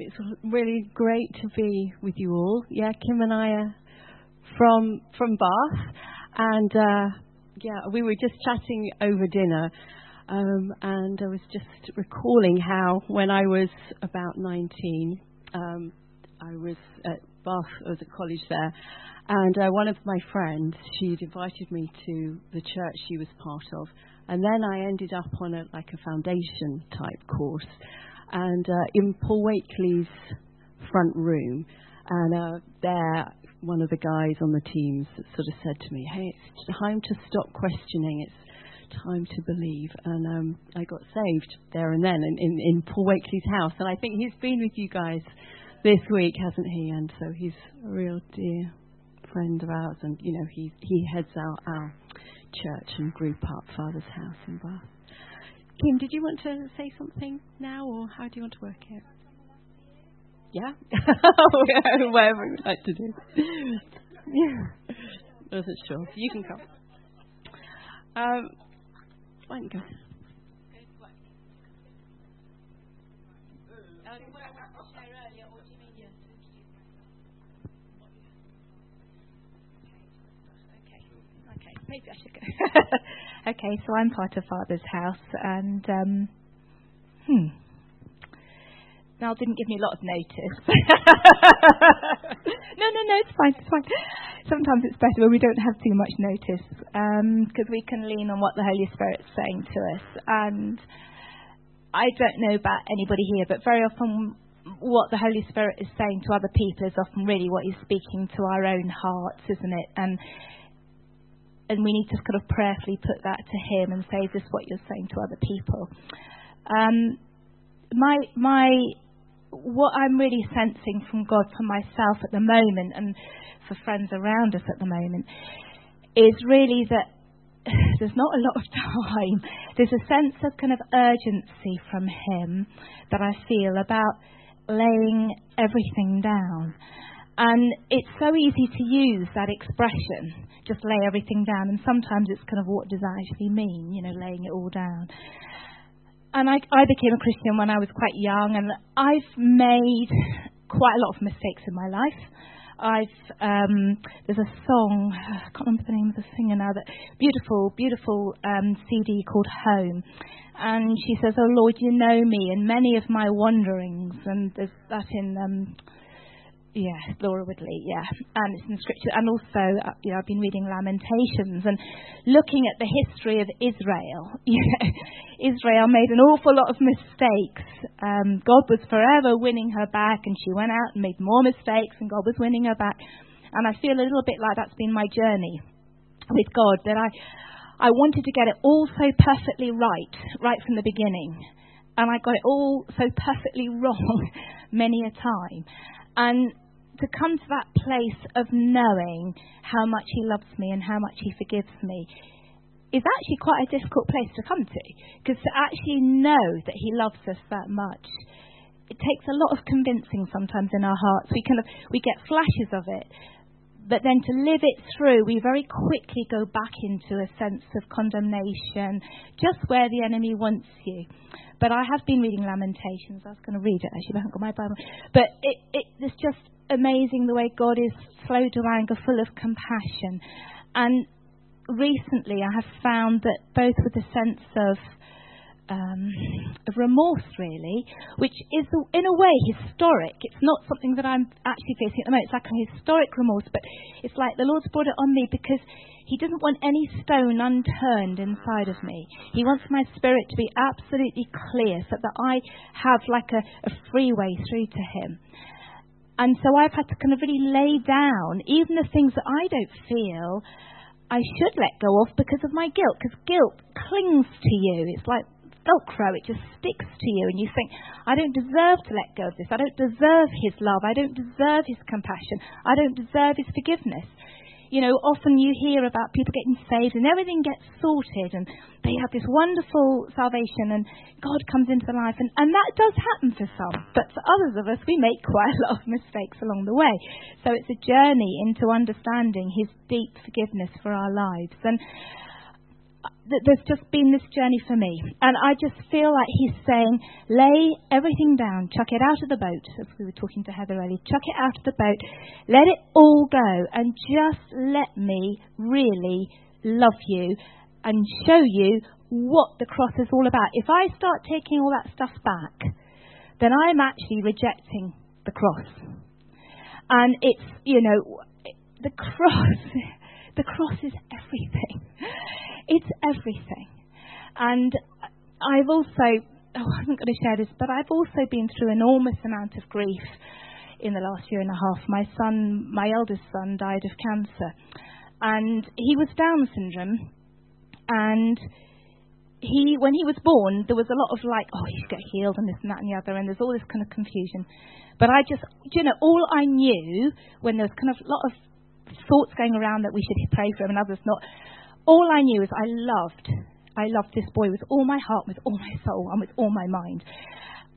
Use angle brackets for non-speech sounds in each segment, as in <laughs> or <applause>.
It's really great to be with you all. Yeah, Kim and I are from from Bath, and uh, yeah, we were just chatting over dinner, um, and I was just recalling how when I was about 19, um, I was at Bath, I was at college there, and uh, one of my friends, she'd invited me to the church she was part of, and then I ended up on a like a foundation type course and uh, in Paul Wakely's front room, and uh, there one of the guys on the teams sort of said to me, "Hey, it's time to stop questioning. It's time to believe." And um, I got saved there and then in, in, in Paul Wakely's house, and I think he's been with you guys this week, hasn't he? And so he's a real dear friend of ours, and you know he he heads our church and group up Father's House in Bath. Kim, did you want to say something now, or how do you want to work it? Yeah? <laughs> Whatever you'd like to do. yeah. Wasn't sure. You can come. Um, why don't you go? maybe I should go. <laughs> okay, so I'm part of Father's house, and um, hmm. Mel didn't give me a lot of notice. <laughs> no, no, no, it's fine, it's fine. Sometimes it's better when we don't have too much notice because um, we can lean on what the Holy Spirit's saying to us. And I don't know about anybody here, but very often what the Holy Spirit is saying to other people is often really what He's speaking to our own hearts, isn't it? And and we need to kind of prayerfully put that to Him and say, "Is this what you're saying to other people?" Um, my my what I'm really sensing from God for myself at the moment and for friends around us at the moment is really that <sighs> there's not a lot of <laughs> time. There's a sense of kind of urgency from Him that I feel about laying everything down. And it's so easy to use that expression, just lay everything down. And sometimes it's kind of what does that actually mean, you know, laying it all down. And I, I became a Christian when I was quite young, and I've made quite a lot of mistakes in my life. I've um, there's a song <sighs> I can't remember the name of the singer now that beautiful beautiful um, CD called Home, and she says, "Oh Lord, you know me and many of my wanderings," and there's that in um, yeah, Laura Woodley, yeah, and it's in scripture. And also, uh, you know, I've been reading Lamentations and looking at the history of Israel. <laughs> Israel made an awful lot of mistakes. Um, God was forever winning her back, and she went out and made more mistakes, and God was winning her back. And I feel a little bit like that's been my journey with God, that I, I wanted to get it all so perfectly right, right from the beginning. And I got it all so perfectly <laughs> wrong many a time. And to come to that place of knowing how much He loves me and how much He forgives me is actually quite a difficult place to come to. Because to actually know that He loves us that much, it takes a lot of convincing sometimes in our hearts. We kind of we get flashes of it, but then to live it through, we very quickly go back into a sense of condemnation, just where the enemy wants you. But I have been reading Lamentations. I was going to read it actually, but I haven't got my Bible. But it, it, it's just amazing the way God is slow to anger, full of compassion. And recently I have found that both with a sense of um, of remorse, really, which is in a way historic. It's not something that I'm actually facing at the moment. It's like a historic remorse, but it's like the Lord's brought it on me because He doesn't want any stone unturned inside of me. He wants my spirit to be absolutely clear so that I have like a, a free way through to Him. And so I've had to kind of really lay down even the things that I don't feel I should let go of because of my guilt, because guilt clings to you. It's like Velcro, it just sticks to you, and you think, I don't deserve to let go of this. I don't deserve His love. I don't deserve His compassion. I don't deserve His forgiveness. You know, often you hear about people getting saved and everything gets sorted and they have this wonderful salvation and God comes into their life and, and that does happen for some. But for others of us, we make quite a lot of <laughs> mistakes along the way. So it's a journey into understanding His deep forgiveness for our lives. And there's just been this journey for me. And I just feel like he's saying, lay everything down, chuck it out of the boat, as we were talking to Heather earlier, chuck it out of the boat, let it all go, and just let me really love you and show you what the cross is all about. If I start taking all that stuff back, then I'm actually rejecting the cross. And it's, you know, the cross, <laughs> the cross is everything. It's everything. And I've also, oh, I wasn't going to share this, but I've also been through an enormous amount of grief in the last year and a half. My son, my eldest son, died of cancer. And he was Down syndrome. And he, when he was born, there was a lot of like, oh, he's get healed and this and that and the other, and there's all this kind of confusion. But I just, you know, all I knew when there was kind of a lot of thoughts going around that we should pray for him and others not, all I knew is I loved, I loved this boy with all my heart, with all my soul, and with all my mind.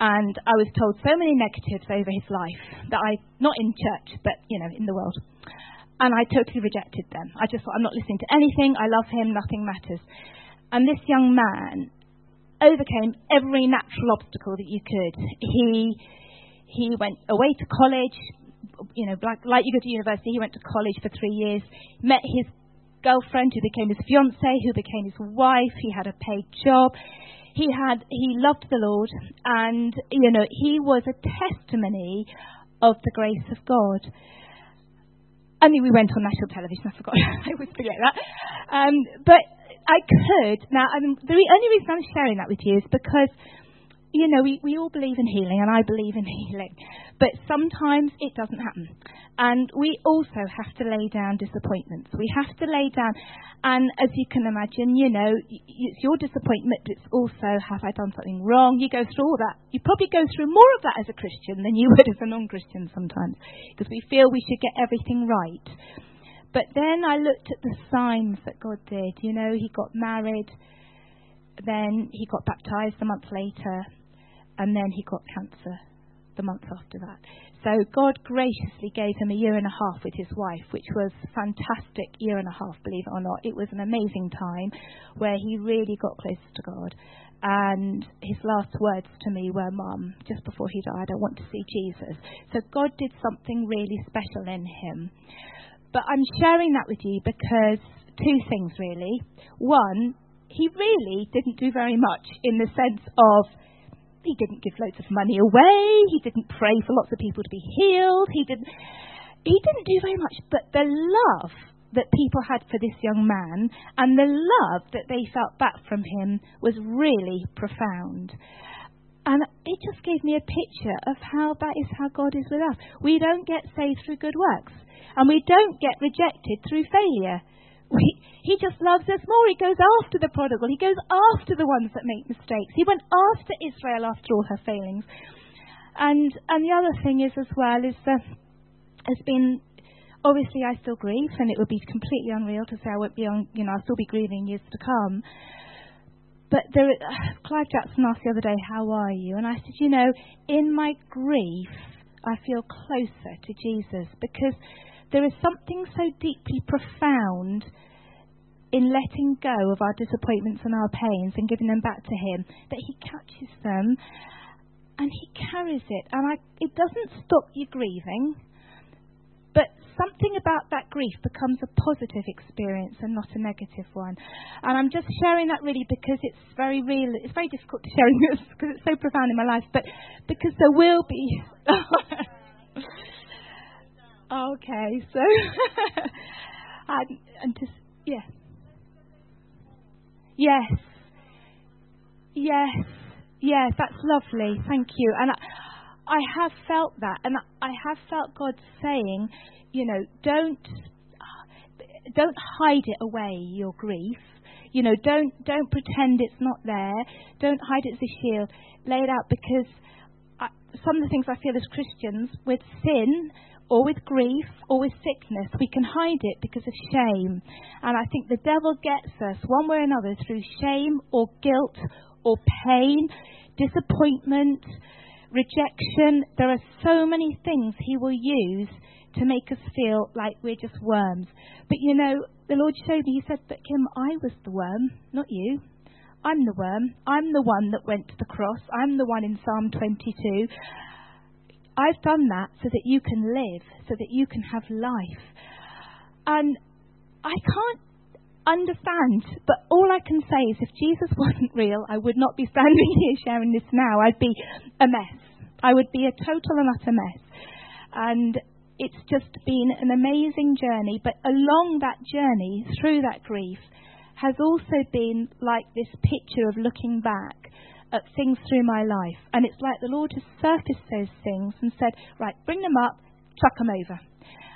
And I was told so many negatives over his life that I, not in church, but, you know, in the world. And I totally rejected them. I just thought, I'm not listening to anything. I love him. Nothing matters. And this young man overcame every natural obstacle that you could. He, he went away to college, you know, like, like you go to university, he went to college for three years, met his girlfriend who became his fiance, who became his wife. He had a paid job. He had he loved the Lord, and you know he was a testimony of the grace of God. I mean, we went on national television. I forgot. <laughs> I always forget that. Um, but I could now. I mean, the only reason I'm sharing that with you is because you know, we, we all believe in healing, and I believe in healing. But sometimes it doesn't happen. And we also have to lay down disappointments. We have to lay down, and as you can imagine, you know, it's your disappointment, but it's also, have I done something wrong? You go through all that. You probably go through more of that as a Christian than you <laughs> would as a non Christian sometimes, because we feel we should get everything right. But then I looked at the signs that God did. You know, He got married, then He got baptized a month later and then he got cancer the month after that. So God graciously gave him a year and a half with his wife, which was fantastic year and a half, believe it or not. It was an amazing time where he really got close to God. And his last words to me were, Mum, just before he died, I want to see Jesus. So God did something really special in him. But I'm sharing that with you because two things really. One, he really didn't do very much in the sense of he didn't give loads of money away. He didn't pray for lots of people to be healed. He didn't. He didn't do very much, but the love that people had for this young man and the love that they felt back from him was really profound. And it just gave me a picture of how that is how God is with us. We don't get saved through good works, and we don't get rejected through failure. He, he just loves us more. He goes after the prodigal. He goes after the ones that make mistakes. He went after Israel after all her failings. And and the other thing is as well is that has been obviously I still grieve, and it would be completely unreal to say I won't be on. You know, I'll still be grieving years to come. But there, uh, <sighs> Clive Jackson asked the other day, "How are you?" And I said, "You know, in my grief, I feel closer to Jesus because." There is something so deeply profound in letting go of our disappointments and our pains and giving them back to Him that He catches them and He carries it. And I, it doesn't stop you grieving, but something about that grief becomes a positive experience and not a negative one. And I'm just sharing that really because it's very real. It's very difficult to share this because it's so profound in my life, but because there will be. <laughs> <laughs> Okay, so <laughs> and just yeah, yes, yes, yes. That's lovely. Thank you. And I, I have felt that, and I have felt God saying, you know, don't don't hide it away. Your grief. You know, don't don't pretend it's not there. Don't hide it as a shield. Lay it out because I, some of the things I feel as Christians with sin or with grief or with sickness, we can hide it because of shame. And I think the devil gets us one way or another through shame or guilt or pain, disappointment, rejection. There are so many things he will use to make us feel like we're just worms. But you know, the Lord showed me, He said, But Kim, I was the worm, not you. I'm the worm. I'm the one that went to the cross. I'm the one in Psalm 22. I've done that so that you can live, so that you can have life. And I can't understand, but all I can say is if Jesus <laughs> wasn't real, I would not be standing <laughs> here sharing this now. I'd be a mess. I would be a total and utter mess. And it's just been an amazing journey, but along that journey, through that grief, has also been like this picture of looking back at things through my life. And it's like the Lord has surfaced those things and said, right, bring them up, chuck them over.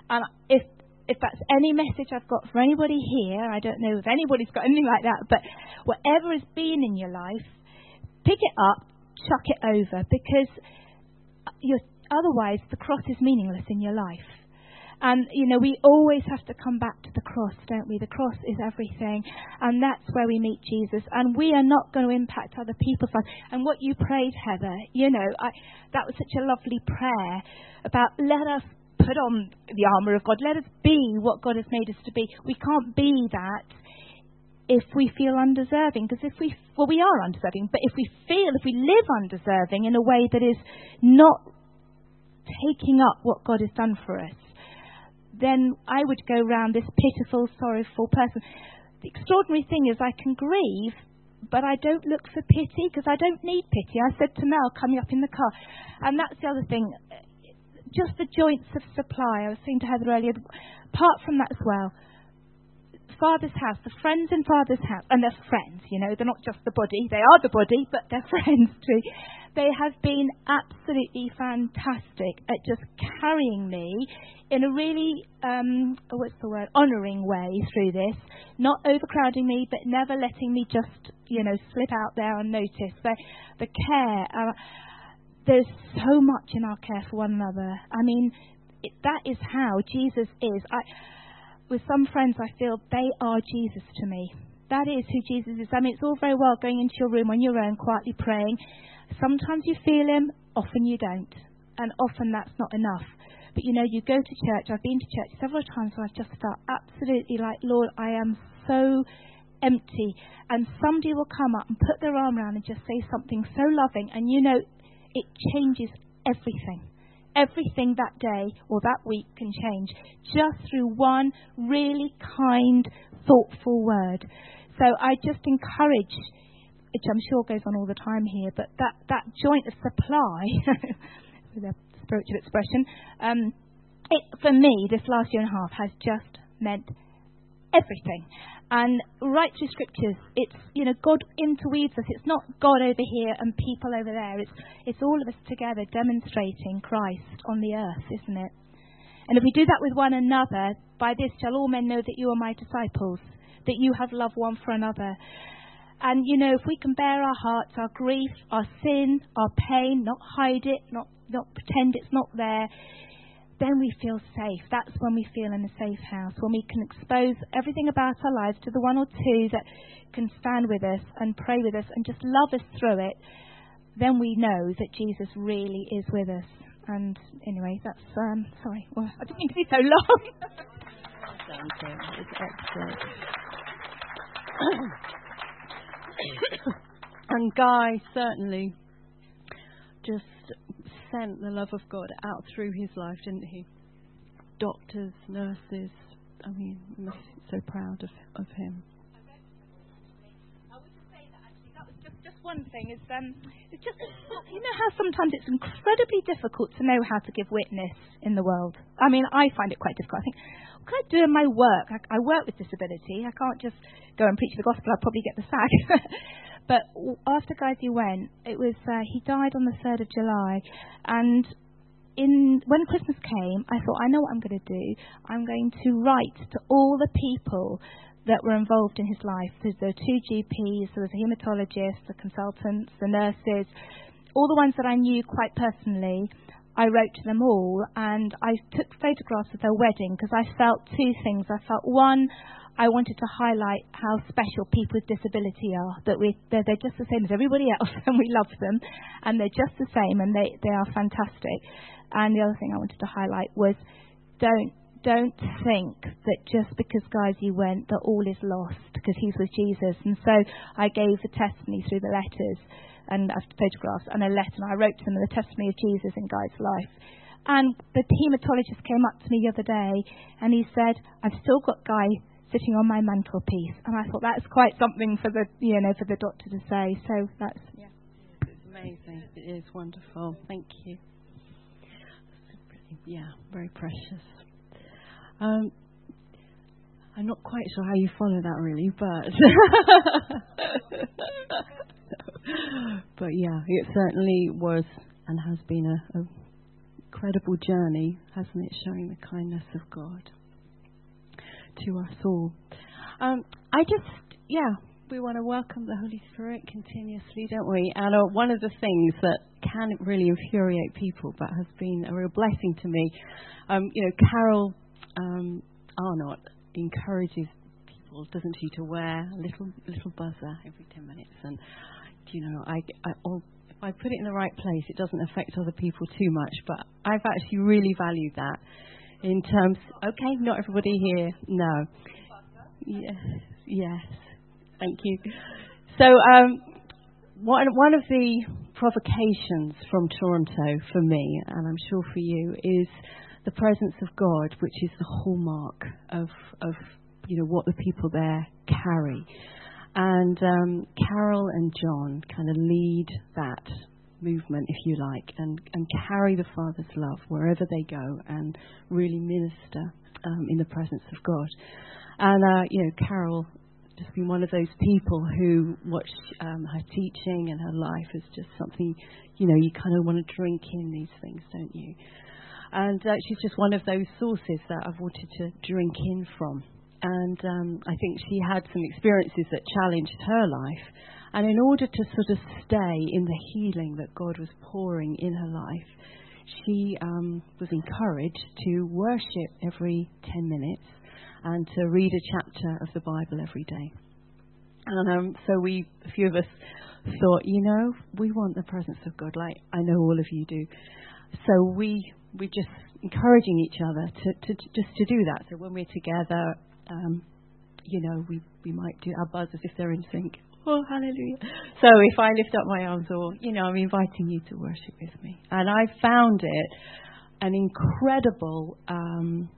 And if if that's any message I've got for anybody here, I don't know if anybody's got <laughs> anything like that, but whatever has been in your life, pick it up, chuck it over, because uh, otherwise the cross is meaningless in your life. And, you know, we always have to come back to the cross, don't we? The cross is everything. And that's where we meet Jesus. And we are not going to impact other people's lives. And what you prayed, Heather, you know, I, that was such a lovely prayer about let us put on the armour of God. Let us be what God has made us to be. We can't be that if we feel undeserving. Because if we, well, we are undeserving, but if we feel, if we live undeserving in a way that is not taking up what God has done for us, then I would go round this pitiful, sorrowful person. The extraordinary thing is, I can grieve, but I don't look for pity because I don't need pity. I said to Mel coming up in the car, and that's the other thing. Just the joints of supply. I was saying to Heather earlier. Apart from that as well, Father's house, the friends in Father's house, and they're friends, you know, they're not just the body, they are the body, but they're <laughs> friends too. They have been absolutely fantastic at just carrying me in a really, um, what's the word, honouring way through this, not overcrowding me, but never letting me just, you know, slip out there unnoticed. The, the care, uh, there's so much in our care for one another. I mean, it, that is how Jesus is. I, with some friends, I feel they are Jesus to me. That is who Jesus is. I mean, it's all very well going into your room on your own, quietly praying. Sometimes you feel Him, often you don't. And often that's not enough. But you know, you go to church. I've been to church several times where I've just felt absolutely like, Lord, I am so empty. And somebody will come up and put their arm around and just say something so loving. And you know, it changes everything. Everything that day or that week can change just through one really kind, thoughtful word. So I just encourage, which I'm sure goes on all the time here, but that, that joint of supply, <laughs> spiritual expression. Um, it, for me, this last year and a half has just meant everything. And right through scriptures, it's you know God interweaves us. It's not God over here and people over there. It's it's all of us together demonstrating Christ on the earth, isn't it? And if we do that with one another, by this shall all men know that you are my disciples, that you have love one for another. And you know, if we can bear our hearts, our grief, our sin, our pain, not hide it, not not pretend it's not there, then we feel safe. That's when we feel in a safe house, when we can expose everything about our lives to the one or two that can stand with us and pray with us and just love us through it. Then we know that Jesus really is with us. And anyway, that's um, sorry. Well, I didn't mean to be so long. <coughs> and Guy certainly just sent the love of God out through his life, didn't he? Doctors, nurses. I mean, so proud of, of him. One thing is um, it's just you know how sometimes it's incredibly difficult to know how to give witness in the world. I mean, I find it quite difficult. I think what can I do in my work? I, I work with disability. I can't just go and preach the gospel. I'll probably get the sack. <laughs> But after Guyzy went, it was uh, he died on the third of July, and in when Christmas came, I thought I know what I'm going to do. I'm going to write to all the people that were involved in his life. So there were two GPs, there was a hematologist, the consultants, the nurses, all the ones that I knew quite personally. I wrote to them all and I took photographs of their wedding because I felt two things. I felt one, I wanted to highlight how special people with disability are. That we they're, they're just the same as everybody else, <laughs> and we love them, and they're just the same, and they they are fantastic. And the other thing I wanted to highlight was don't don't think that just because guys you went that all is lost because he's with Jesus. And so I gave the testimony through the letters and uh, photographs and a letter, and I wrote to them the testimony of Jesus in Guy's life. And the hematologist came up to me the other day and he said, I've still got Guy sitting on my mantelpiece. And I thought that's quite something for the, you know, for the doctor to say. So that's, yeah. It's amazing. It is wonderful. Thank you. Yeah, very precious. Um, I'm not quite sure how you follow that really, but <laughs> but yeah, it certainly was and has been a, a incredible journey, hasn't it, showing the kindness of God to us all. Um, I just, yeah, we want to welcome the Holy Spirit continuously, don't we? And uh, one of the things that can really infuriate people, but has been a real blessing to me, um, you know, Carol um, Arnott encourages people, doesn't she, to wear a little little buzzer every ten minutes, and you know, I, I if I put it in the right place, it doesn't affect other people too much. But I've actually really valued that in terms. Okay, not everybody here. No. Yes. Yes. Thank you. So, um, one one of the provocations from Toronto for me, and I'm sure for you, is the presence of God, which is the hallmark of of you know what the people there carry. And um, Carol and John kind of lead that movement, if you like, and, and carry the Father's love wherever they go and really minister um, in the presence of God. And, uh, you know, Carol just been one of those people who watch um, her teaching and her life is just something, you know, you kind of want to drink in these things, don't you? And uh, she's just one of those sources that I've wanted to drink in from and um, I think she had some experiences that challenged her life. And in order to sort of stay in the healing that God was pouring in her life, she um, was encouraged to worship every 10 minutes and to read a chapter of the Bible every day. And um, so we, a few of us, thought, you know, we want the presence of God, like I know all of you do. So we we just encouraging each other to, to, to just to do that. So when we're together um, you know, we, we might do our buzzers if they're in sync. Oh, hallelujah. So if I lift up my arms, or, you know, I'm inviting you to worship with me. And I found it an incredible um,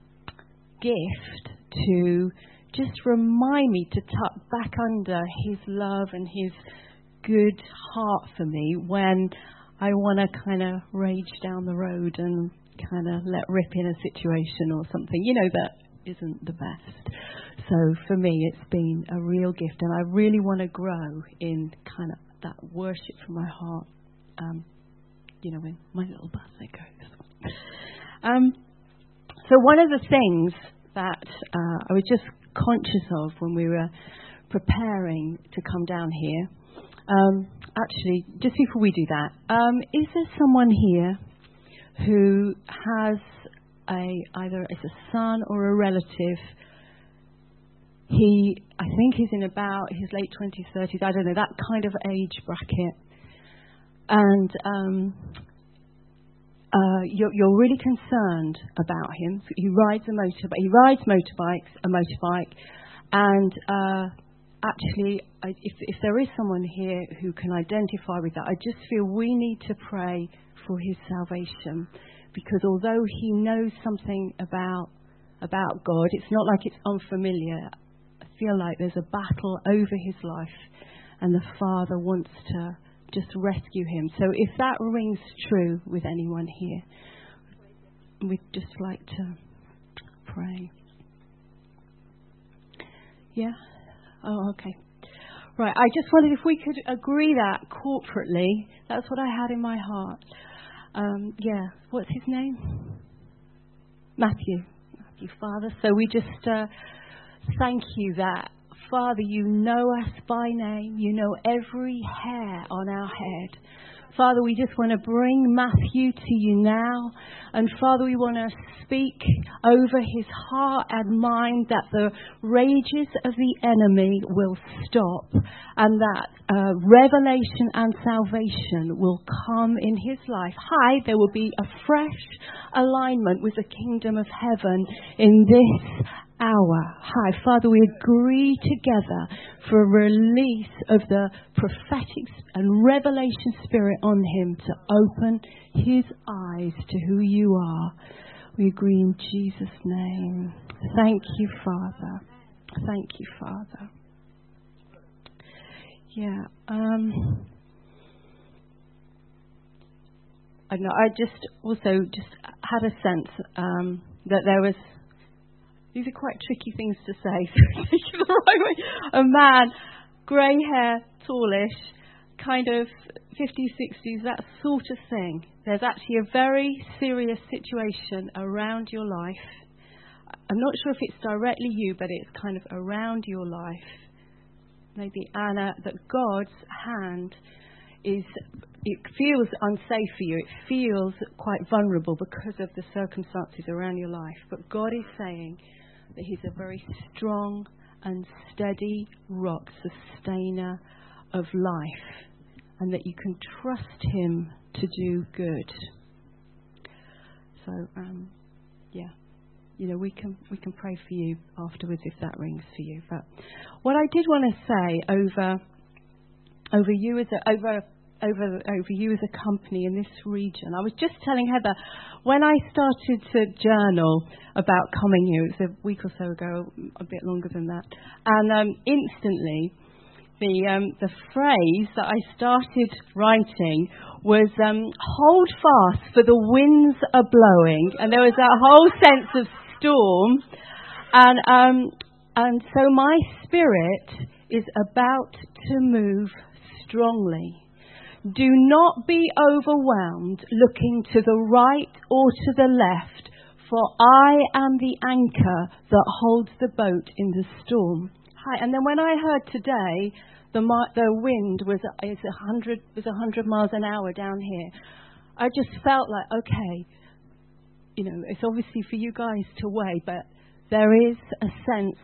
gift to just remind me to tuck back under His love and His good heart for me when I want to kind of rage down the road and kind of let rip in a situation or something, you know, that isn't the best. So for me, it's been a real gift, and I really want to grow in kind of that worship from my heart. Um, you know, when my little basket goes. Um, so one of the things that uh, I was just conscious of when we were preparing to come down here, um, actually, just before we do that, um, is there someone here who has a either as a son or a relative. He, I think, he's in about his late twenties, thirties. I don't know that kind of age bracket, and um, uh, you're, you're, really concerned about him. He rides a motorbike. He rides motorbikes, a motorbike, and uh, actually, I, if, if there is someone here who can identify with that, I just feel we need to pray for his salvation because although he knows something about about God, it's not like it's unfamiliar. I feel like there's a battle over his life, and the Father wants to just rescue him. So if that rings true with anyone here, we'd just like to pray. Yeah? Oh, okay. Right, I just wondered if we could agree that corporately. That's what I had in my heart. Um, yeah, what's his name? Matthew. Matthew, Father. So we just uh, thank you that, Father, you know us by name. You know every hair on our head. Father, we just want to bring Matthew to you now. And Father, we want to speak over his heart and mind that the rages of the enemy will stop and that uh, revelation and salvation will come in his life. Hi, there will be a fresh alignment with the kingdom of heaven in this hour. Hi, Father, we agree together for a release of the prophetic and revelation spirit on him to open his eyes to who you are. We agree in Jesus' name. Thank you, Father. Thank you, Father. Yeah. Um, I know. I just also just had a sense um, that there was these are quite tricky things to say. <laughs> A man, grey hair, tallish, kind of 50s, 60s, that sort of thing. There's actually a very serious situation around your life. I'm not sure if it's directly you, but it's kind of around your life. Maybe Anna, that God's hand is, it feels unsafe for you. It feels quite vulnerable because of the circumstances around your life. But God is saying, that He's a very strong and steady rock, sustainer of life, and that you can trust Him to do good. So, um, yeah, you know, we can we can pray for you afterwards if that rings for you. But what I did want to say over over you as a, over over over you as a company in this region. I was just telling Heather when I started to journal about coming here. It was a week or so ago, a bit longer than that, and um, instantly. The, um, the phrase that I started writing was um, hold fast for the winds are blowing and there was that whole sense of storm and um, and so my spirit is about to move strongly do not be overwhelmed looking to the right or to the left, for I am the anchor that holds the boat in the storm. Hi, and then when I heard today the, the wind was is a hundred was a hundred miles an hour down here, I just felt like okay, you know, it's obviously for you guys to weigh, but there is a sense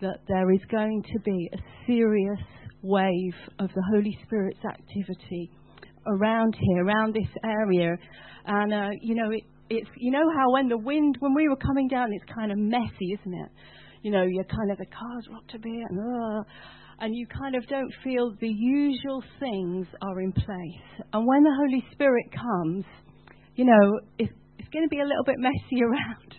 that there is going to be a serious wave of the Holy Spirit's activity around here, around this area. And, uh, you know, it, it's, you know how when the wind, when we were coming down, it's kind of messy, isn't it? You know, you're kind of, the car's rocked a bit, and, uh, and you kind of don't feel the usual things are in place. And when the Holy Spirit comes, you know, it's, it's going to be a little bit messy <laughs> around.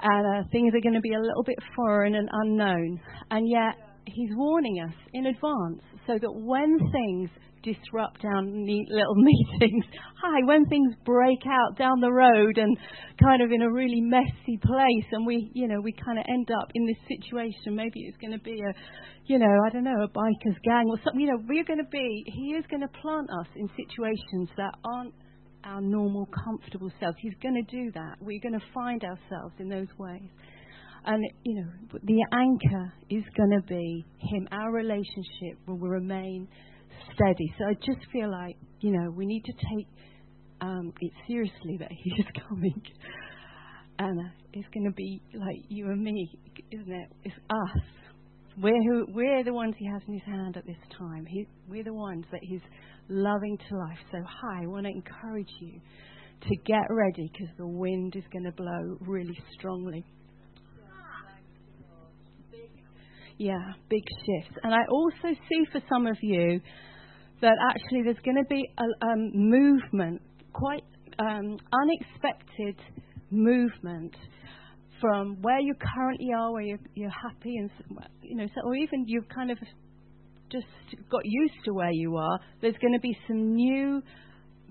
And uh, things are going to be a little bit foreign and unknown. And yet, He's warning us in advance so that when things disrupt our neat little <laughs> meetings, hi, when things break out down the road and kind of in a really messy place, and we, you know, we kind of end up in this situation. Maybe it's going to be a, you know, I don't know, a biker's gang or something. You know, we're going to be, he is going to plant us in situations that aren't our normal, comfortable selves. He's going to do that. We're going to find ourselves in those ways. And, you know, the anchor is going to be Him. Our relationship will remain steady. So I just feel like, you know, we need to take um, it seriously that He is <laughs> coming. And it's going to be like you and me, isn't it? It's us. We're, who, we're the ones He has in His hand at this time. He, we're the ones that He's loving to life. So, hi, I want to encourage you to get ready because the wind is going to blow really strongly. Yeah, big shifts. And I also see for some of you that actually there's going to be a um, movement, quite um, unexpected movement from where you currently are, where you're, you're happy, and you know, so, or even you've kind of just got used to where you are. There's going to be some new.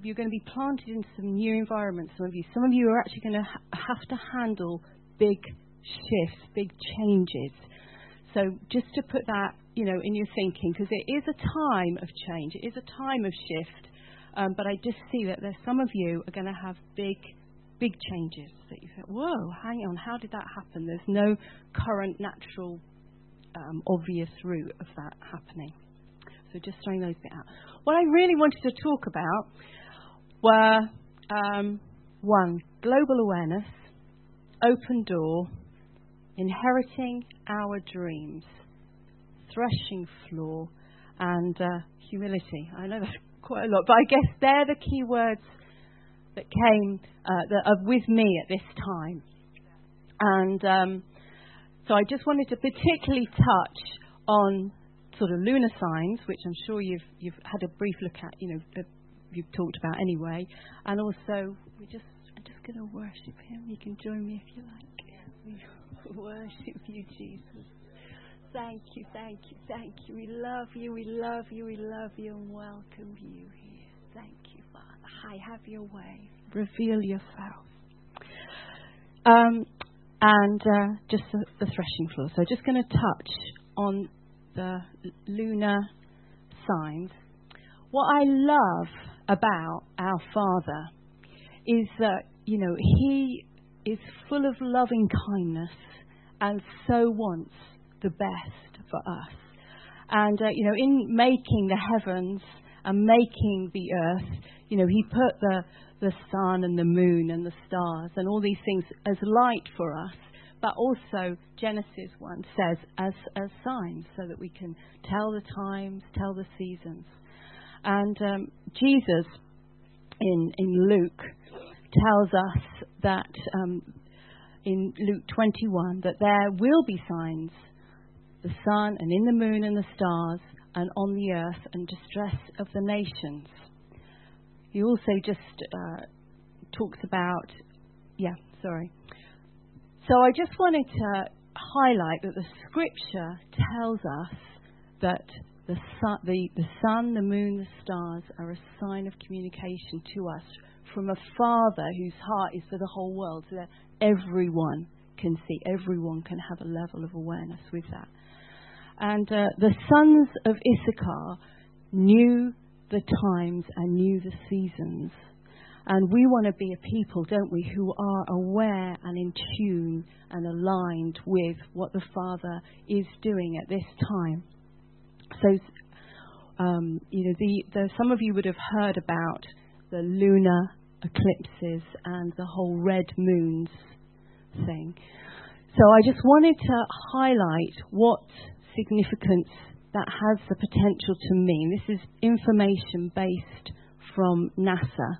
You're going to be planted in some new environments. Some of you, some of you are actually going to ha- have to handle big shifts, big changes. So just to put that, you know, in your thinking, because it is a time of change, it is a time of shift. Um, but I just see that there's some of you are going to have big, big changes that you think, whoa, hang on, how did that happen? There's no current natural, um, obvious route of that happening. So just throwing those bit out. what I really wanted to talk about were um, one, global awareness, open door, inheriting our dreams, threshing floor, and uh, humility. I know that's <laughs> quite a lot, but I guess they're the key words that came uh, that are with me at this time. And um, so I just wanted to particularly touch on sort of lunar signs, which I'm sure you've you've had a brief look at, you know, uh, you've talked about anyway, and also we just I'm just going to worship Him. You can join me if you like. We <laughs> worship you, Jesus. Thank you, thank you, thank you. We love you, we love you, we love you, and welcome you here. Thank you, Father. Hi, have your way. Reveal yourself. Um, and uh, just the, the threshing floor. So, just going to touch on the lunar signs. What I love about our Father is that, you know, He is full of loving kindness and so wants the best for us. And, uh, you know, in making the heavens and making the earth, you know, He put the, the sun and the moon and the stars and all these things as light for us but also Genesis 1 says as, as signs so that we can tell the times, tell the seasons. And um, Jesus in, in Luke tells us that um, in Luke 21 that there will be signs the sun and in the moon and the stars and on the earth and distress of the nations. He also just uh, talks about, yeah, sorry. So I just wanted to highlight that the scripture tells us that the sun, the, the sun, the moon, the stars are a sign of communication to us from a Father whose heart is for the whole world, so that everyone can see, everyone can have a level of awareness with that. And uh, the sons of Issachar knew the times and knew the seasons and we want to be a people, don't we, who are aware and in tune and aligned with what the Father is doing at this time. So, um, you know, the, the, some of you would have heard about the lunar eclipses and the whole red moons thing. So I just wanted to highlight what significance that has the potential to mean. This is information based from NASA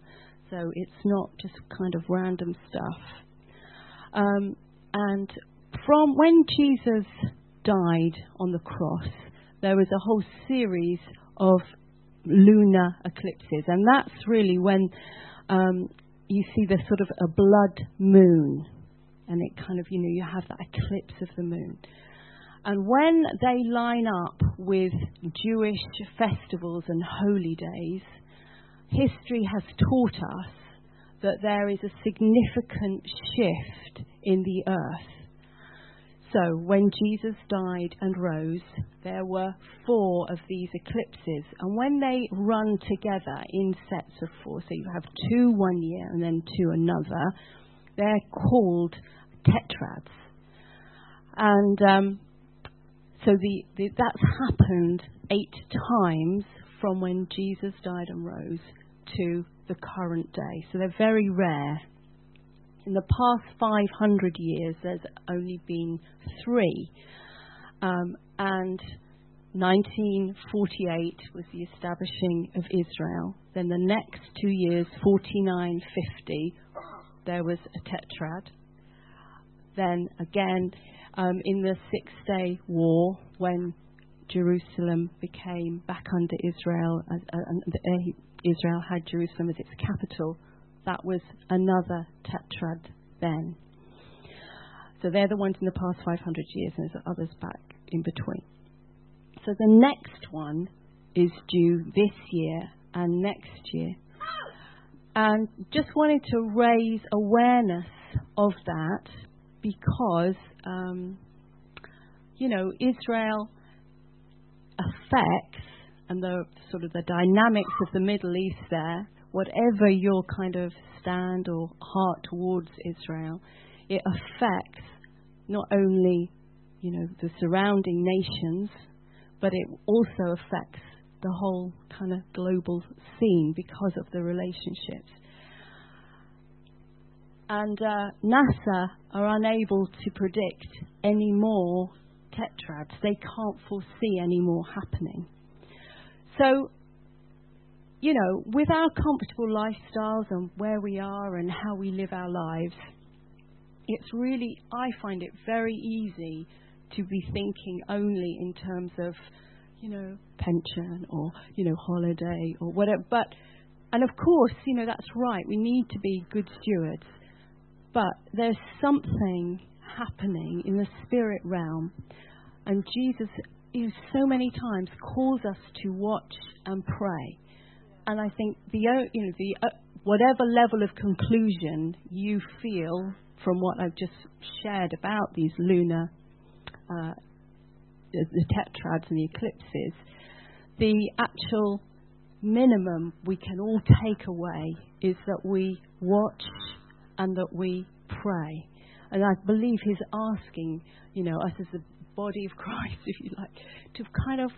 so it's not just kind of random stuff. Um, and from when Jesus died on the cross, there was a whole series of lunar eclipses, and that's really when um, you see the sort of a blood moon, and it kind of you know you have that eclipse of the moon. And when they line up with Jewish festivals and holy days, history has taught us that there is a significant shift in the earth. So, when Jesus died and rose, there were four of these eclipses. And when they run together in sets of four, so you have two one year and then two another, they're called tetrads. And um, so the, the, that's happened eight times from when Jesus died and rose to the current day. So they're very rare. In the past 500 years, there's only been three. Um, and 1948 was the establishing of Israel. Then the next two years, 4950, there was a tetrad. Then again, um, in the Six Day War, when Jerusalem became back under Israel, uh, Israel had Jerusalem as its capital, that was another tetrad then. So they're the ones in the past 500 years, and there's others back in between. So the next one is due this year and next year. And just wanted to raise awareness of that because, um, you know, Israel affects and the sort of the dynamics of the Middle East there, whatever your kind of stand or heart towards Israel, it affects not only, you know, the surrounding nations, but it also affects the whole kind of global scene because of the relationships. And uh, NASA are unable to predict any more tetrads. They can't foresee any more happening. So, you know, with our comfortable lifestyles and where we are and how we live our lives, it's really, I find it very easy to be thinking only in terms of, you know, pension or, you know, holiday or whatever. But, and of course, you know, that's right. We need to be good stewards. But there's something happening in the spirit realm. And Jesus, you know, so many times calls us to watch and pray. And I think the, you know, the, uh, whatever level of conclusion you feel from what I've just shared about these lunar uh, the, the tetrads and the eclipses, the actual minimum we can all take away is that we watch and that we pray. And I believe he's asking, you know, us as the body of <laughs> Christ, if you like, to kind of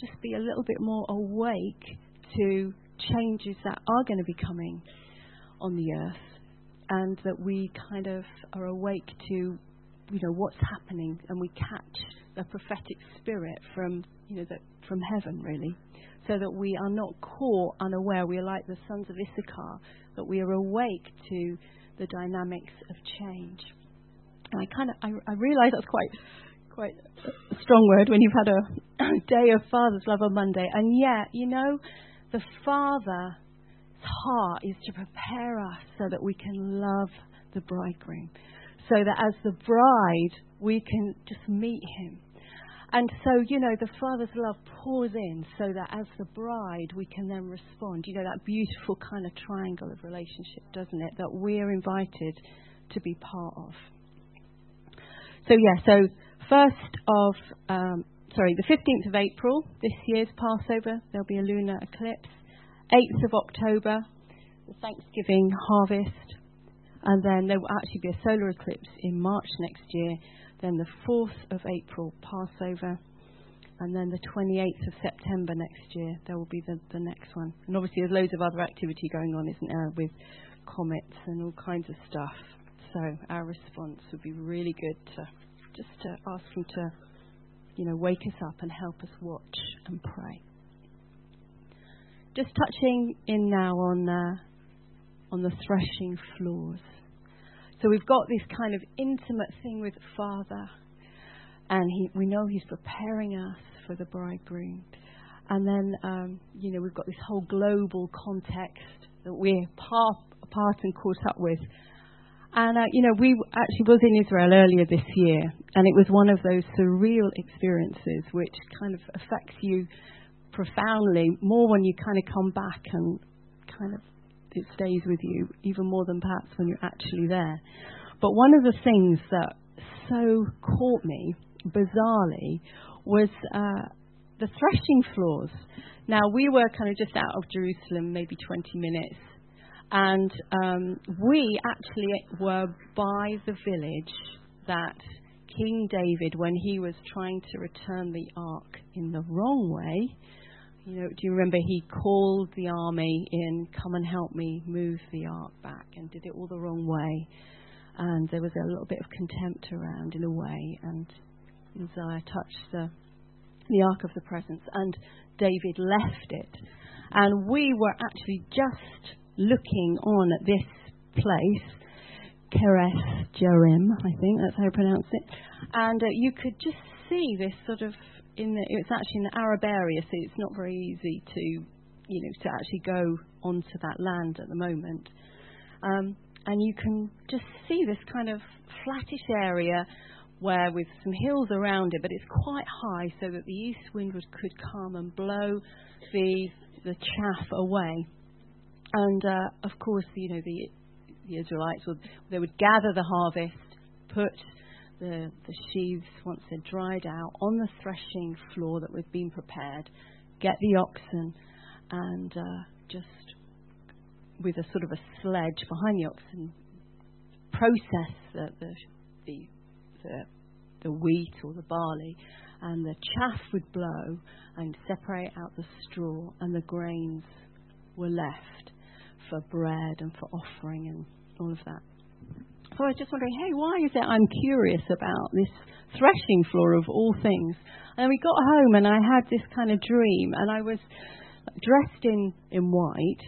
just be a little bit more awake to changes that are going to be coming on the earth and that we kind of are awake to you know what's happening, and we catch the prophetic spirit from you know the, from heaven really, so that we are not caught unaware. We are like the sons of Issachar, that we are awake to the dynamics of change. And I kind of I, I realise that's quite quite a strong word when you've had a <clears throat> day of Father's Love on Monday, and yet you know the Father's heart is to prepare us so that we can love the bridegroom so that as the bride, we can just meet him. And so, you know, the Father's love pours in so that as the bride, we can then respond. You know, that beautiful kind of triangle of relationship, doesn't it? That we're invited to be part of. So, yeah, so 1st of, um, sorry, the 15th of April, this year's Passover, there'll be a lunar eclipse. 8th of October, the Thanksgiving harvest and then there will actually be a solar eclipse in March next year, then the 4th of April, Passover, and then the 28th of September next year, there will be the, the next one. And obviously, there's loads of other activity going on, isn't there, with comets and all kinds of stuff. So, our response would be really good to just to ask Him to, you know, wake us up and help us watch and pray. Just touching in now on uh, on the threshing floors. So we've got this kind of intimate thing with Father, and he, we know He's preparing us for the bridegroom. And then, um, you know, we've got this whole global context that we're part, part and caught up with. And, uh, you know, we actually was in Israel earlier this year, and it was one of those surreal experiences which kind of affects you profoundly, more when you kind of come back and kind of it stays with you even more than perhaps when you're actually there. But one of the things that so caught me, bizarrely, was uh, the threshing floors. Now, we were kind of just out of Jerusalem, maybe 20 minutes, and um, we actually were by the village that King David, when he was trying to return the ark in the wrong way, you know, do you remember he called the army in, come and help me move the ark back, and did it all the wrong way. And there was a little bit of contempt around in a way, and Uzziah touched the, the ark of the presence, and David left it. And we were actually just looking on at this place, Kiriath Jearim, I think that's how you pronounce it. And uh, you could just see this sort of in the, it's actually in the Arab area, so it's not very easy to, you know, to actually go onto that land at the moment. Um, and you can just see this kind of flattish area where with some hills around it, but it's quite high so that the east wind would, could come and blow the the chaff away. And uh, of course, you know the the Israelites would they would gather the harvest, put the, the sheaves, once they're dried out, on the threshing floor that was been prepared, get the oxen, and uh, just with a sort of a sledge behind the oxen, process the, the, the, the, the wheat or the barley and the chaff would blow and separate out the straw, and the grains were left for bread and for offering and all of that. So I was just wondering, hey, why is it I'm curious about this threshing floor of all things? And we got home and I had this kind of dream, and I was dressed in, in white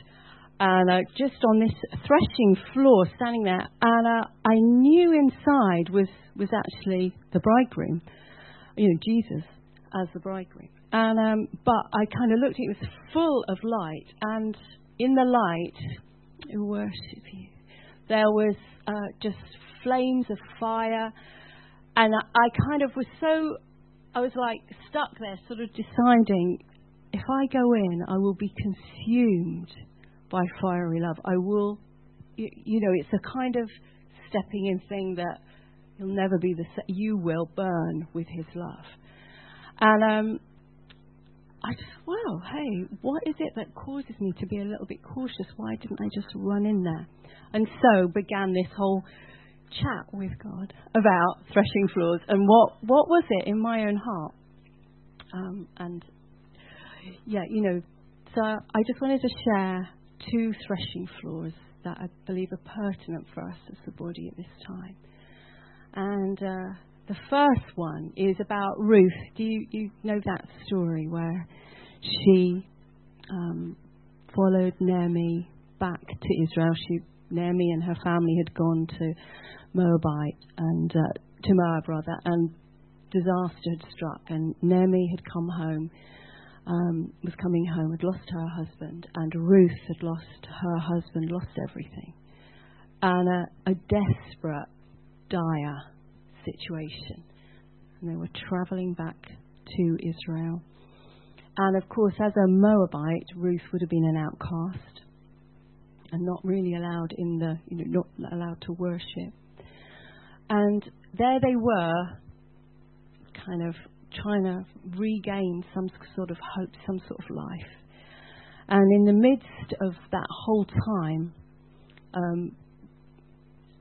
and uh, just on this threshing floor standing there, and uh, I knew inside was, was actually the bridegroom, you know, Jesus as the bridegroom. And um, but I kind of looked; it was full of light, and in the light, I worship you. There was uh, just flames of fire, and I kind of was so, I was like stuck there, sort of deciding, if I go in, I will be consumed by fiery love. I will, you, you know, it's a kind of stepping in thing that you'll never be the same. You will burn with His love, and um, I just, wow, hey, what is it that causes me to be a little bit cautious? Why didn't I just run in there? And so began this whole chat with God about threshing floors and what, what was it in my own heart? Um, and yeah, you know, so I just wanted to share two threshing floors that I believe are pertinent for us as a body at this time. And uh, the first one is about Ruth. Do you, you know that story where she um, followed Naomi back to Israel? She, Naomi and her family had gone to Moabite and uh, to Moab rather, and disaster had struck, and Naomi had come home. Um, was coming home, had lost her husband, and Ruth had lost her husband, lost everything. And a, a desperate, dire situation. And they were traveling back to Israel. And of course, as a Moabite, Ruth would have been an outcast and not really allowed in the, you know, not allowed to worship. And there they were, kind of trying to regain some sort of hope, some sort of life. And in the midst of that whole time, um,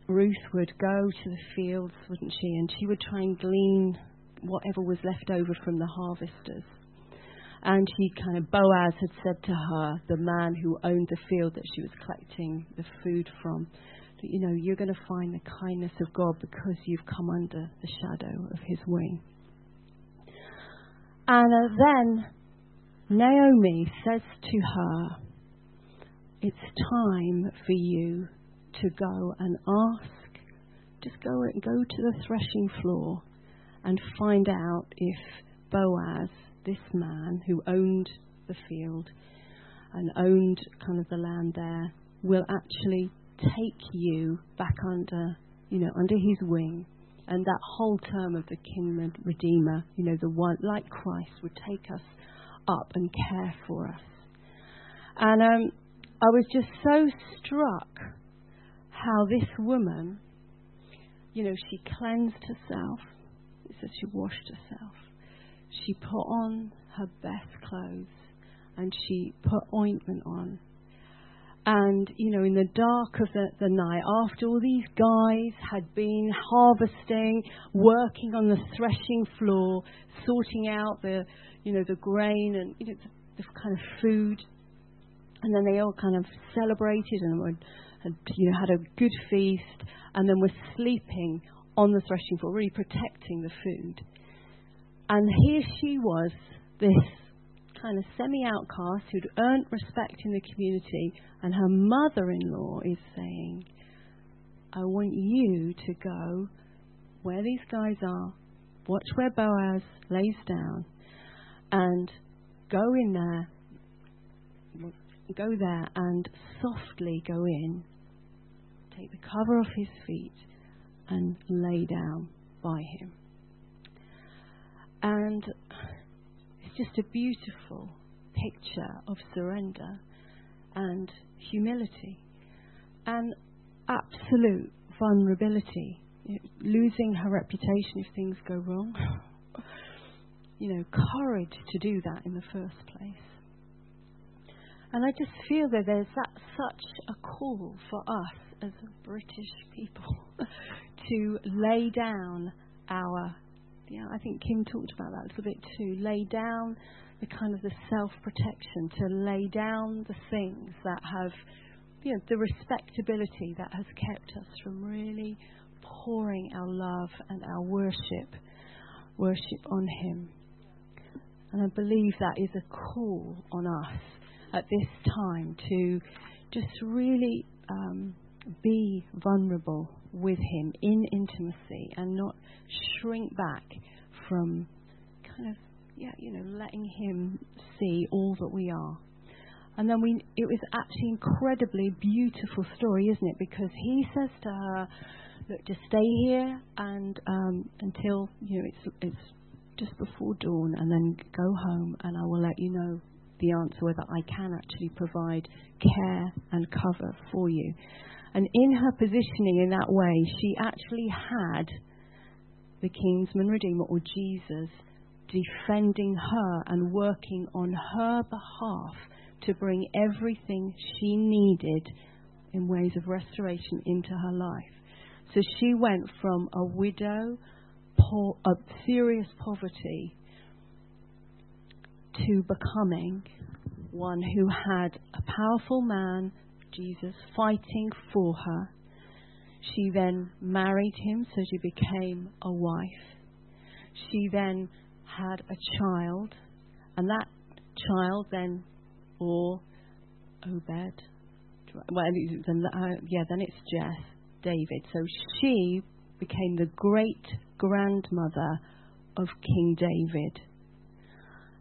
Ruth would go to the fields, wouldn't she? And she would try and glean whatever was left over from the harvesters. And she kind of, Boaz had said to her, the man who owned the field that she was collecting the food from, that, you know, you're going to find the kindness of God because you've come under the shadow of his wing. And uh, then Naomi says to her, It's time for you to go and ask, just go and go to the threshing floor and find out if Boaz, this man who owned the field and owned kind of the land there, will actually take you back under, you know, under his wing. And that whole term of the Kinsman Redeemer, you know, the one like Christ would take us up and care for us. And um, I was just so struck how this woman, you know, she cleansed herself. It says she washed herself. She put on her best clothes and she put ointment on. And, you know, in the dark of the, the night, after all these guys had been harvesting, working on the threshing floor, sorting out the, you know, the grain and you know, the, the kind of food, and then they all kind of celebrated and were you know, had a good feast, and then were sleeping on the threshing floor, really protecting the food. And here she was, this kind of semi outcast who'd earned respect in the community, and her mother in law is saying, I want you to go where these guys are, watch where Boaz lays down, and go in there, go there and softly go in, take the cover off his feet, and lay down by him. And it's just a beautiful picture of surrender and humility and absolute vulnerability, losing her reputation if things go wrong. <laughs> you know, courage to do that in the first place. And I just feel that there's that such a call for us as British people <laughs> to lay down our Yeah, I think Kim talked about that a little bit too. Lay down the kind of the self protection, to lay down the things that have, you know, the respectability that has kept us from really pouring our love and our worship, worship on Him. And I believe that is a call on us at this time to just really um, be vulnerable with Him in intimacy and not shrink back from kind of, yeah, you know, letting Him see all that we are. And then we, it was actually incredibly beautiful story, isn't it? Because he says to her, "Look, just stay here and um, until you know it's it's just before dawn, and then go home, and I will let you know the answer whether I can actually provide care and cover for you." And in her positioning in that way, she actually had the kinsman redeemer or Jesus defending her and working on her behalf to bring everything she needed in ways of restoration into her life. So she went from a widow, poor, of serious poverty, to becoming one who had a powerful man, Jesus, fighting for her. She then married him, so she became a wife. She then had a child, and that child then or Obed. Well, uh, yeah, then it's Jesse, David. So she became the great grandmother of King David.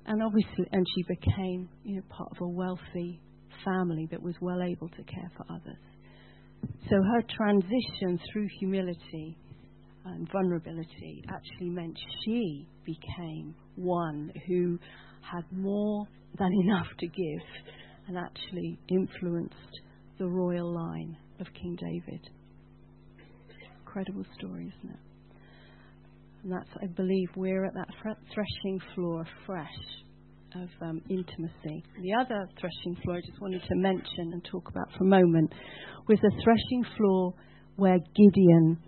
And obviously, and she became, you know, part of a wealthy family that was well able to care for others. So her transition through humility and vulnerability actually meant she became one who had more than enough to give and actually influenced the royal line of King David. Incredible story, isn't it? And that's, I believe, we're at that threshing floor fresh of um, intimacy. The other threshing floor I just wanted to mention and talk about for a moment was the threshing floor where Gideon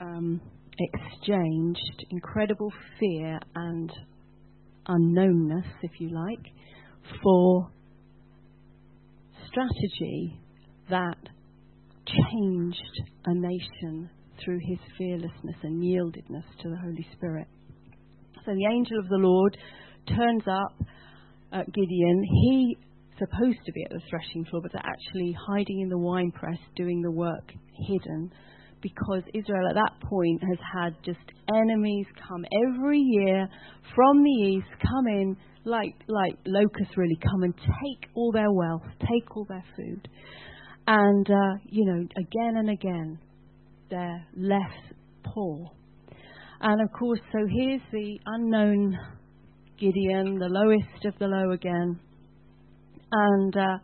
um, exchanged incredible fear and unknownness, if you like, for strategy that changed a nation through his fearlessness and yieldedness to the Holy Spirit. So the angel of the Lord turns up Gideon. He's supposed to be at the threshing floor, but they're actually hiding in the wine press, doing the work hidden because Israel at that point has had just enemies come every year from the east, come in like like locusts really come and take all their wealth, take all their food, and uh, you know again and again they're less poor. And of course, so here's the unknown Gideon, the lowest of the low again, and uh,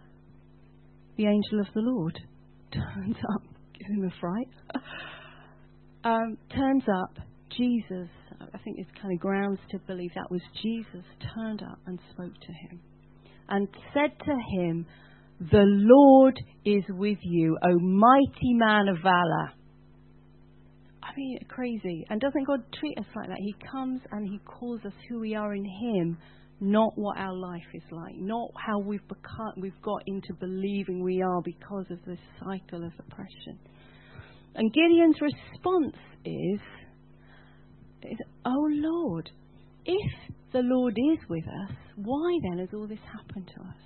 the angel of the Lord <laughs> turns up give him a fright. <laughs> um, turns up, Jesus, I think it's kind of grounds to believe that was Jesus, turned up and spoke to him and said to him, The Lord is with you, O mighty man of valor. Crazy. And doesn't God treat us like that? He comes and He calls us who we are in Him not what our life is like, not how we've become, we've got into believing we are because of this cycle of oppression. And Gideon's response is, is, Oh Lord, if the Lord is with us, why then has all this happened to us?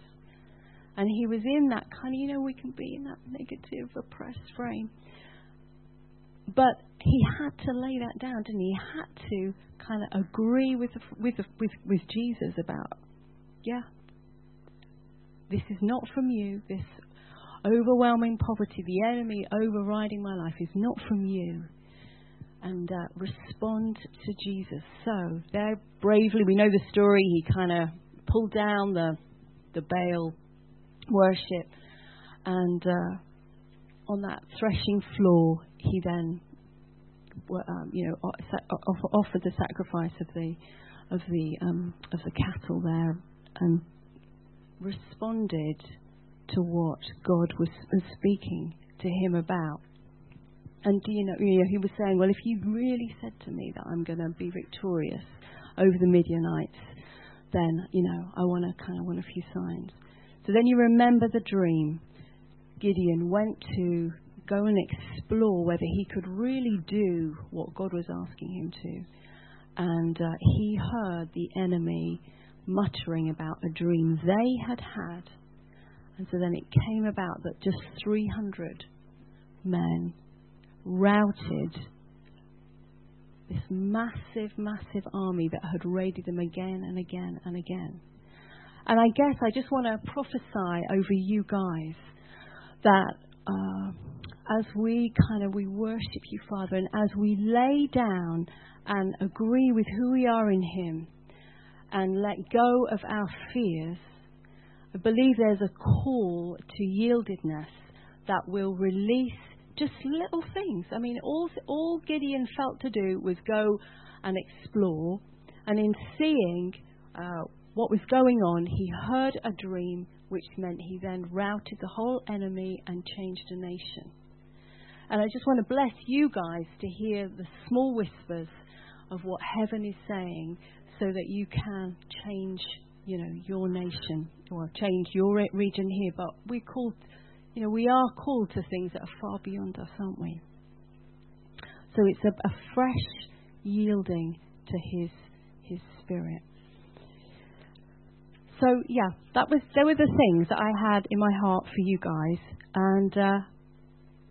And he was in that kind of, you know, we can be in that negative, oppressed frame. But he had to lay that down, didn't he? He had to kind of agree with, with, with, with Jesus about, yeah, this is not from you. This overwhelming poverty, the enemy overriding my life, is not from you. And uh, respond to Jesus. So, there bravely, we know the story. He kind of pulled down the, the Baal worship. And uh, on that threshing floor, he then um, you know, offered the sacrifice of the of the um, of the cattle there, and responded to what God was, speaking to him about. and do you know, you know, he was saying, well, if you really said to me that I'm going to be victorious over the Midianites, then, you know, I want to kind of want a few signs. So then you remember the dream. Gideon went to go and explore whether he could really do what God was asking him to. And uh, he heard the enemy muttering about a dream they had had. And so then it came about that just 300 men routed this massive, massive army that had raided them again and again and again. And I guess I just want to prophesy over you guys that uh, as we kind of we worship you, Father, and as we lay down and agree with who we are in Him, and let go of our fears, I believe there's a call to yieldedness that will release just little things. I mean, all, all Gideon felt to do was go and explore. And in seeing uh, what was going on, he heard a dream, which meant he then routed the whole enemy and changed a nation. And I just want to bless you guys to hear the small whispers of what heaven is saying so that you can change, you know, your nation or change your region here. But we're called you know, we are called to things that are far beyond us, aren't we? So it's a, a fresh yielding to His His Spirit. So yeah, that was there were the things that I had in my heart for you guys, and uh,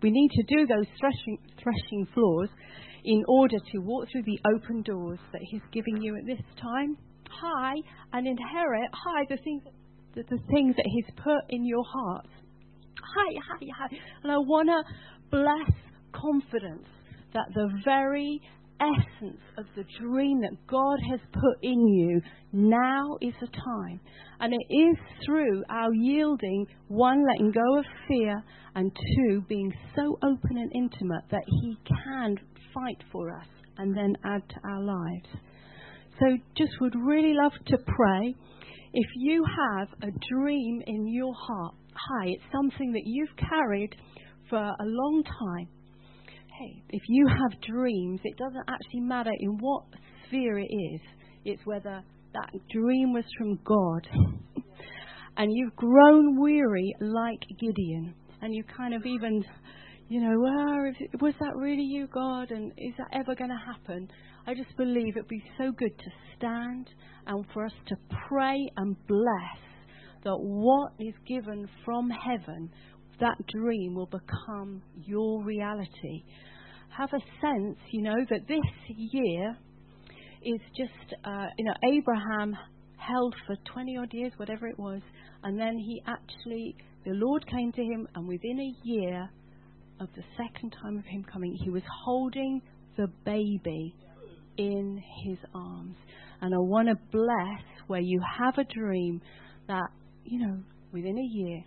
we need to do those threshing threshing floors in order to walk through the open doors that He's giving you at this time. Hi, and inherit hi the things the, the things that He's put in your heart hi, hi, hi. And I want to bless confidence that the very essence of the dream that God has put in you, now is the time. And it is through our yielding, one, letting go of fear, and two, being so open and intimate that He can fight for us and then add to our lives. So, just would really love to pray. If you have a dream in your heart hi, It's something that you've carried for a long time. If you have dreams, it doesn't actually matter in what sphere it is. It's whether that dream was from God. <laughs> and you've grown weary like Gideon. And you kind of even, you know, was that really you, God? And is that ever going to happen? I just believe it'd be so good to stand and for us to pray and bless that what is given from heaven, that dream will become your reality. Have a sense, you know, that this year is just, uh, you know, Abraham held for 20 odd years, whatever it was, and then he actually, the Lord came to him, and within a year of the second time of him coming, he was holding the baby in his arms. And I want to bless where you have a dream that you know, within a year,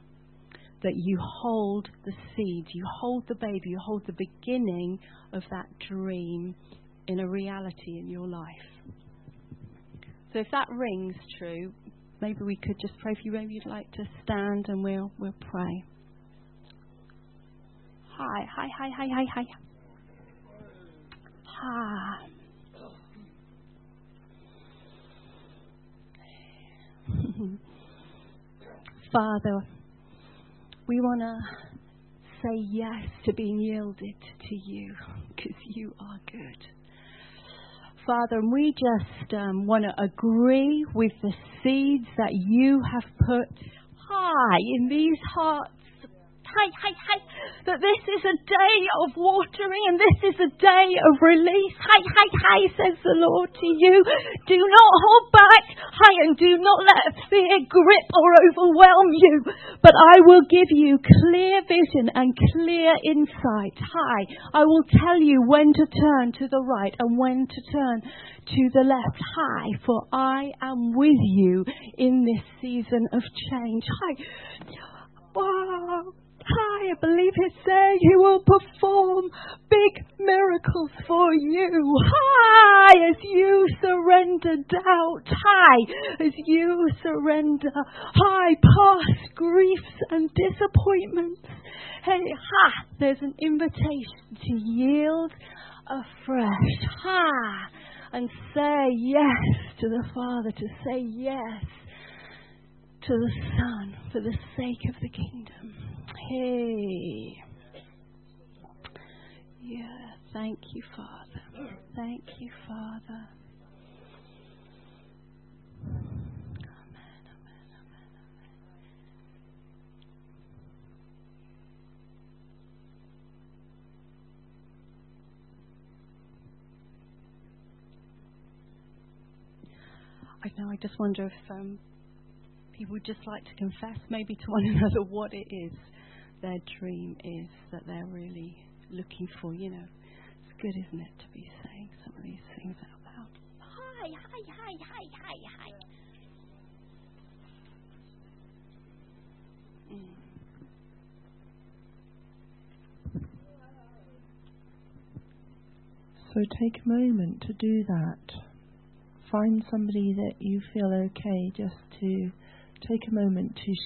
that you hold the seed, you hold the baby, you hold the beginning of that dream in a reality in your life. So if that rings true, maybe we could just pray for you. Maybe you'd like to stand and we'll we'll pray. Hi, hi, hi, hi, hi, hi. Hi. <laughs> Father, we want to say yes to being yielded to you because you are good. Father, and we just um, want to agree with the seeds that you have put high in these hearts hi, hi, hi, that this is a day of watering and this is a day of release. Hi, hi, hi, says the Lord to you. Do not hold back. Hi, and do not let fear grip or overwhelm you, but I will give you clear vision and clear insight. Hi, I will tell you when to turn to the right and when to turn to the left. Hi, for I am with you in this season of change. Hi. Wow. I believe He's saying He will perform big miracles for you. Hi, as you surrender doubt. Hi, as you surrender. Hi, past griefs and disappointments. Hey, ha! There's an invitation to yield afresh. Ha! And say yes to the Father, to say yes to the Son for the sake of the kingdom. Hey. Yeah, thank you, Father. Thank you, Father. I know. I just wonder if um, people would just like to confess, maybe to one <laughs> another, what it is their dream is that they're really looking for. You know, it's good, isn't it, to be saying some of these things out loud. Hi, hi, hi, hi, hi, hi. Mm. So take a moment to do that find somebody that you feel okay just to take a moment to share.